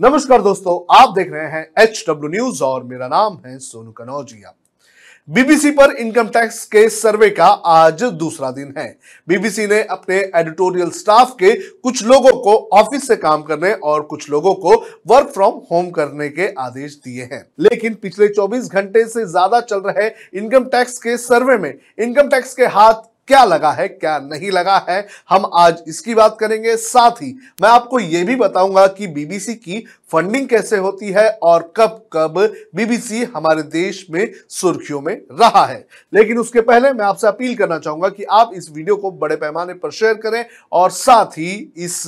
नमस्कार दोस्तों, आप देख रहे हैं एच डब्ल्यू न्यूज़ और मेरा नाम है सोनू कनौजिया। बीबीसी पर इनकम टैक्स के सर्वे का आज दूसरा दिन है। बीबीसी ने अपने एडिटोरियल स्टाफ के कुछ लोगों को ऑफ़िस से काम करने और कुछ लोगों को वर्क फ्रॉम होम करने के आदेश दिए हैं। लेकिन पिछले 24 घंटे से ज़्यादा चल रहे इनकम टैक्स के सर्वे में इनकम टैक्स के हाथ क्या लगा है, क्या नहीं लगा है, हम आज इसकी बात करेंगे। साथ ही मैं आपको यह भी बताऊँगा कि बीबीसी की फंडिंग कैसे होती है और कब कब बीबीसी हमारे देश में सुर्खियों में रहा है। लेकिन उसके पहले मैं आपसे अपील करना चाहूँगा कि आप इस वीडियो को बड़े पैमाने पर शेयर करें और साथ ही इस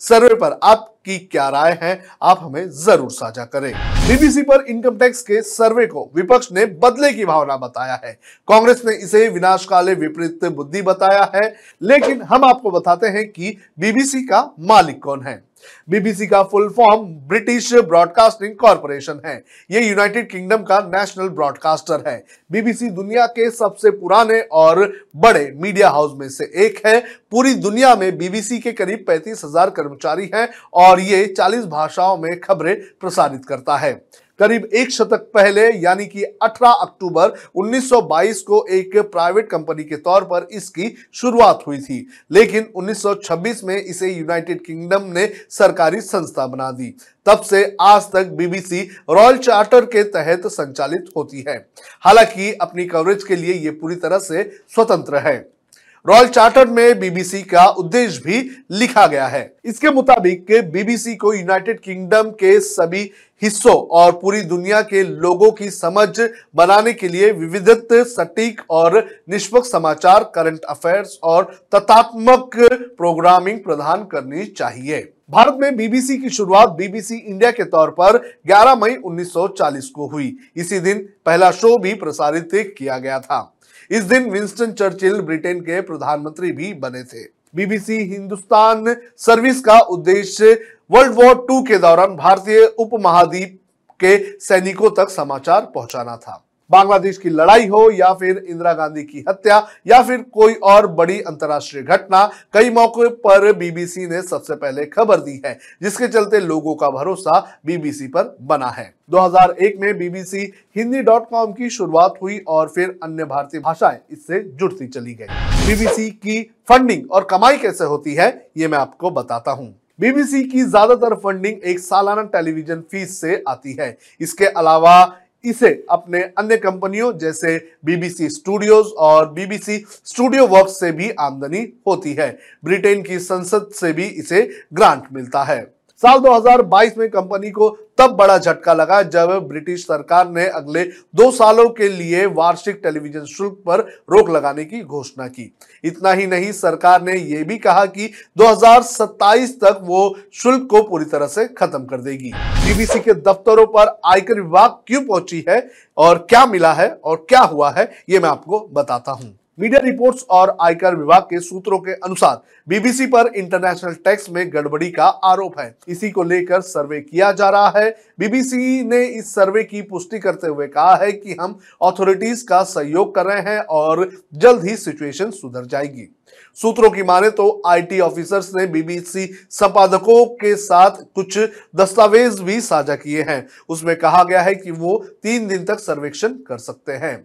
सर्वे पर आप की क्या राय है, आप हमें ज़रूर साझा करें। बीबीसी पर इनकम टैक्स के सर्वे को विपक्ष ने बदले की भावना बताया है। कांग्रेस ने इसे विनाशकाले विपरीत बुद्धि बताया है, लेकिन हम आपको बताते हैं कि बीबीसी का मालिक कौन है। बीबीसी का full form British Broadcasting Corporation है। यह यूनाइटेड किंगडम का नेशनल ब्रॉडकास्टर है। बीबीसी दुनिया के सबसे पुराने और बड़े मीडिया हाउस में से एक है। पूरी दुनिया में बीबीसी के करीब पैंतीस कर्मचारी हैं और ये 40 भाषाओं में खबरें प्रसारित करता है। करीब एक शतक पहले, यानी कि 18 अक्टूबर 1922 को एक प्राइवेट कंपनी के तौर पर इसकी शुरुआत हुई थी। लेकिन 1926 में इसे यूनाइटेड किंगडम ने सरकारी संस्था बना दी। तब से आज तक बीबीसी रॉयल चार्टर के तहत संचालित होती है। हालाँकि अपनी कवरेज के लिए ये पूरी तरह से स्वतंत्र है। रॉयल चार्टर में बीबीसी का उद्देश्य भी लिखा गया है। इसके मुताबिक बीबीसी को यूनाइटेड किंगडम के सभी हिस्सों और पूरी दुनिया के लोगों की समझ बनाने के लिए विविधत, सटीक और निष्पक्ष समाचार करंट अफेयर्स और तथात्मक प्रोग्रामिंग प्रदान करनी चाहिए। भारत में बीबीसी की शुरुआत बीबीसी इंडिया के तौर पर 11 मई 1940 को हुई। इसी दिन पहला शो भी प्रसारित किया गया था। इस दिन विंस्टन चर्चिल ब्रिटेन के प्रधानमंत्री भी बने थे। बीबीसी हिंदुस्तान सर्विस का उद्देश्य वर्ल्ड वॉर टू के दौरान भारतीय उपमहाद्वीप के सैनिकों तक समाचार पहुंचाना था। बांग्लादेश की लड़ाई हो या फिर इंदिरा गांधी की हत्या या फिर कोई और बड़ी अंतर्राष्ट्रीय घटना, कई मौके पर बीबीसी ने सबसे पहले खबर दी है, जिसके चलते लोगों का भरोसा बीबीसी पर बना है। 2001 में बीबीसी हिंदी डॉट कॉम की शुरुआत हुई और फिर अन्य भारतीय भाषाएँ इससे जुड़ती चली गई। बीबीसी की फंडिंग और कमाई कैसे होती है, ये मैं आपको बताता हूँ। बीबीसी की ज़्यादातर फंडिंग एक सालाना टेलीविज़न फ़ीस से आती है। इसके अलावा इसे अपने अन्य कंपनियों जैसे बीबीसी स्टूडियोज और बीबीसी स्टूडियो वर्क से भी आमदनी होती है। ब्रिटेन की संसद से भी इसे ग्रांट मिलता है। साल 2022 में कंपनी को तब बड़ा झटका लगा जब ब्रिटिश सरकार ने अगले दो सालों के लिए वार्षिक टेलीविज़न शुल्क पर रोक लगाने की घोषणा की। इतना ही नहीं, सरकार ने यह भी कहा कि 2027 तक वो शुल्क को पूरी तरह से खत्म कर देगी। बीबीसी के दफ्तरों पर आयकर विभाग क्यों पहुँची है और क्या मिला है और क्या हुआ है, ये मैं आपको बताता हूँ। मीडिया रिपोर्ट्स और आयकर विभाग के सूत्रों के अनुसार बीबीसी पर इंटरनेशनल टैक्स में गड़बड़ी का आरोप है। इसी को लेकर सर्वे किया जा रहा है। बीबीसी ने इस सर्वे की पुष्टि करते हुए कहा है कि हम अथॉरिटीज का सहयोग कर रहे हैं और जल्द ही सिचुएशन सुधर जाएगी। सूत्रों की माने तो आईटी ऑफिसर्स ने बीबीसी संपादकों के साथ कुछ दस्तावेज़ भी साझा किए हैं। उसमें कहा गया है कि वो तीन दिन तक सर्वेक्षण कर सकते हैं।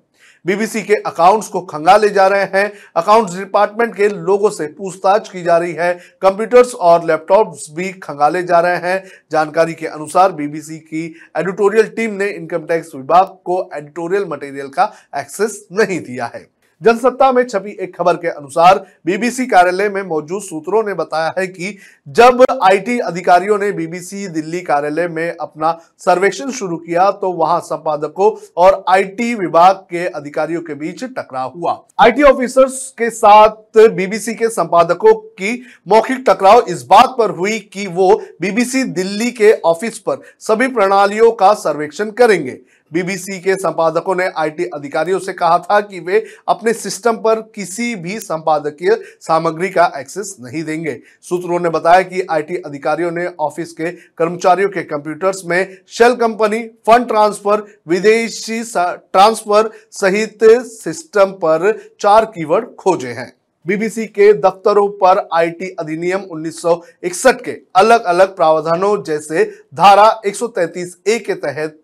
बीबीसी के अकाउंट्स को खंगाले जा रहे हैं। अकाउंट्स डिपार्टमेंट के लोगों से पूछताछ की जा रही है। कंप्यूटर्स और लैपटॉप्स भी खंगाले जा रहे हैं। जानकारी के अनुसार बीबीसी की एडिटोरियल टीम ने इनकम टैक्स विभाग को एडिटोरियल मटेरियल का एक्सेस नहीं दिया है। जनसत्ता में छपी एक खबर के अनुसार बीबीसी कार्यालय में मौजूद सूत्रों ने बताया है कि जब आईटी अधिकारियों ने बीबीसी दिल्ली कार्यालय में अपना सर्वेक्षण शुरू किया तो वहाँ संपादकों और आईटी विभाग के अधिकारियों के बीच टकराव हुआ। आईटी ऑफिसर्स के साथ बीबीसी के संपादकों की मौखिक टकराव इस बात पर हुई कि वो बीबीसी दिल्ली के ऑफ़िस पर सभी प्रणालियों का सर्वेक्षण करेंगे। बीबीसी के संपादकों ने आईटी अधिकारियों से कहा था कि वे अपने सिस्टम पर किसी भी संपादकीय सामग्री का एक्सेस नहीं देंगे। सूत्रों ने बताया कि आईटी अधिकारियों ने ऑफ़िस के कर्मचारियों के कंप्यूटर्स में शेल कंपनी, फंड ट्रांसफ़र, विदेशी ट्रांसफ़र सहित सिस्टम पर चार कीवर्ड खोजे हैं। बीबीसी के दफ्तरों पर आईटी अधिनियम 1961 के अलग अलग प्रावधानों जैसे धारा 133 ए के तहत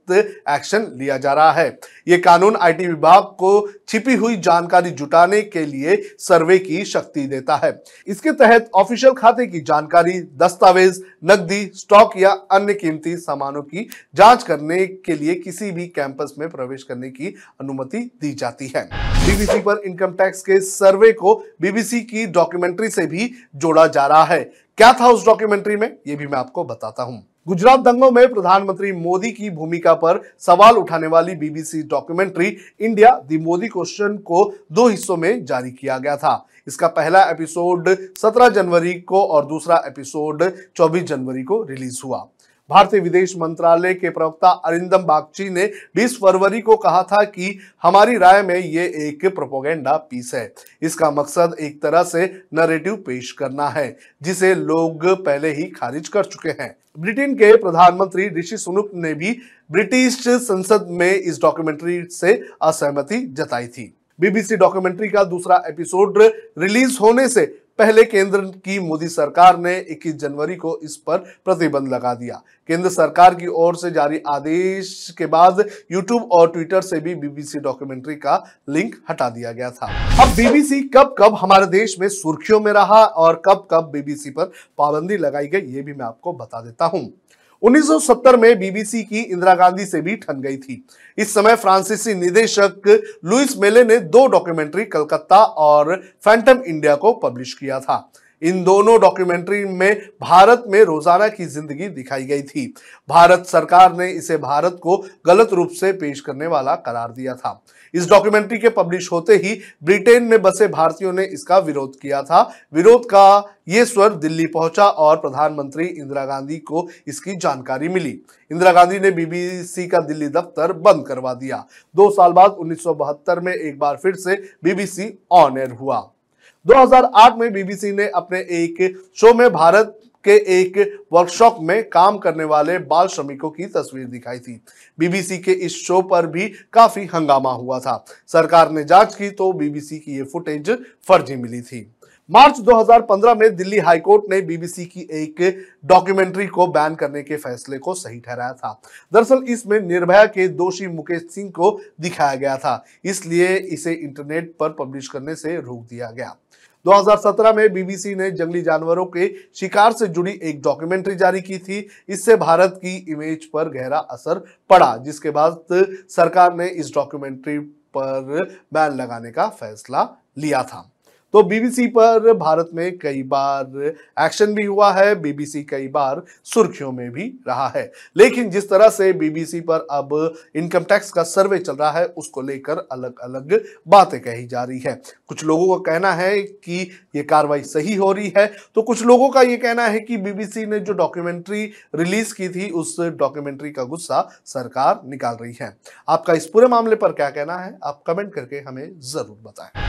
एक्शन लिया जा रहा है। ये कानून आईटी विभाग को छिपी हुई जानकारी जुटाने के लिए सर्वे की शक्ति देता है। इसके तहत ऑफिशियल खाते की जानकारी, दस्तावेज़, नकदी, स्टॉक या अन्य कीमती सामानों की जाँच करने के लिए किसी भी कैंपस में प्रवेश करने की अनुमति दी जाती है। बीबीसी पर इनकम टैक्स के सर्वे को बीबीसी की डॉक्यूमेंट्री से भी जोड़ा जा रहा है। क्या था उस डॉक्यूमेंट्री में? ये भी मैं आपको बताता हूँ। गुजरात दंगों में प्रधानमंत्री मोदी की भूमिका पर सवाल उठाने वाली BBC documentary India the Modi question को दो हिस्सों में जारी किया गया था। इसका पहला एपिसोड 17 जनवरी को और दूसरा एपिसोड 24 जनवरी को रिलीज़ हुआ। भारतीय विदेश मंत्रालय के प्रवक्ता अरिंदम बागची ने 20 फरवरी को कहा था कि हमारी राय में ये एक प्रोपोगेंडा पीस है। इसका मकसद एक तरह से नरेटिव पेश करना है, जिसे लोग पहले ही खारिज कर चुके हैं। ब्रिटेन के प्रधानमंत्री ऋषि सुनुक ने भी ब्रिटिश संसद में इस डॉक्यूमेंट्री से असहमति जताई थी। बीबीसी डॉक्यूमेंट्री का दूसरा एपिसोड रिलीज़ होने से पहले केंद्र की मोदी सरकार ने 21 जनवरी को इस पर प्रतिबंध लगा दिया। केंद्र सरकार की ओर से जारी आदेश के बाद यूट्यूब और ट्विटर से भी बीबीसी डॉक्यूमेंट्री का लिंक हटा दिया गया था। अब बीबीसी कब कब हमारे देश में सुर्खियों में रहा और कब कब बीबीसी पर पाबंदी लगाई गई, ये भी मैं आपको बता देता हूँ। 1970 में बीबीसी की इंदिरा गांधी से भी ठन गई थी। इस समय फ्रांसीसी निदेशक लुइस मेले ने दो डॉक्यूमेंट्री कलकत्ता और फैंटम इंडिया को पब्लिश किया था। इन दोनों डॉक्यूमेंट्री में भारत में रोज़ाना की ज़िंदगी दिखाई गई थी। भारत सरकार ने इसे भारत को गलत रूप से पेश करने वाला करार दिया था। इस डॉक्यूमेंट्री के पब्लिश होते ही ब्रिटेन में बसे भारतीयों ने इसका विरोध किया था। विरोध का ये स्वर दिल्ली पहुँचा और प्रधानमंत्री इंदिरा गांधी को इसकी जानकारी मिली। इंदिरा गांधी ने बीबीसी का दिल्ली दफ्तर बंद करवा दिया। दो साल बाद उन्नीस सौ बहत्तर में एक बार फिर से बीबीसी ऑन एयर हुआ। 2008 में बीबीसी ने अपने एक शो में भारत के एक वर्कशॉप में काम करने वाले बाल श्रमिकों की तस्वीर दिखाई थी। बीबीसी के इस शो पर भी काफ़ी हंगामा हुआ था। सरकार ने जाँच की तो बीबीसी की ये फुटेज फर्जी मिली थी। मार्च 2015 में दिल्ली हाईकोर्ट ने बीबीसी की एक डॉक्यूमेंट्री को बैन करने के फैसले को सही ठहराया था। दरअसल इसमें निर्भया के दोषी मुकेश सिंह को दिखाया गया था। इसलिए इसे इंटरनेट पर पब्लिश करने से रोक दिया गया। 2017 में बीबीसी ने जंगली जानवरों के शिकार से जुड़ी एक डॉक्यूमेंट्री जारी की थी। इससे भारत की इमेज पर गहरा असर पड़ा, जिसके बाद सरकार ने इस डॉक्यूमेंट्री पर बैन लगाने का फैसला लिया था। तो बीबीसी पर भारत में कई बार एक्शन भी हुआ है, बीबीसी कई बार सुर्खियों में भी रहा है। लेकिन जिस तरह से बीबीसी पर अब इनकम टैक्स का सर्वे चल रहा है, उसको लेकर अलग अलग बातें कही जा रही है। कुछ लोगों का कहना है कि ये कार्रवाई सही हो रही है तो कुछ लोगों का ये कहना है कि बीबीसी ने जो डॉक्यूमेंट्री रिलीज़ की थी, उस डॉक्यूमेंट्री का गुस्सा सरकार निकाल रही है। आपका इस पूरे मामले पर क्या कहना है, आप कमेंट करके हमें ज़रूर बताएँ।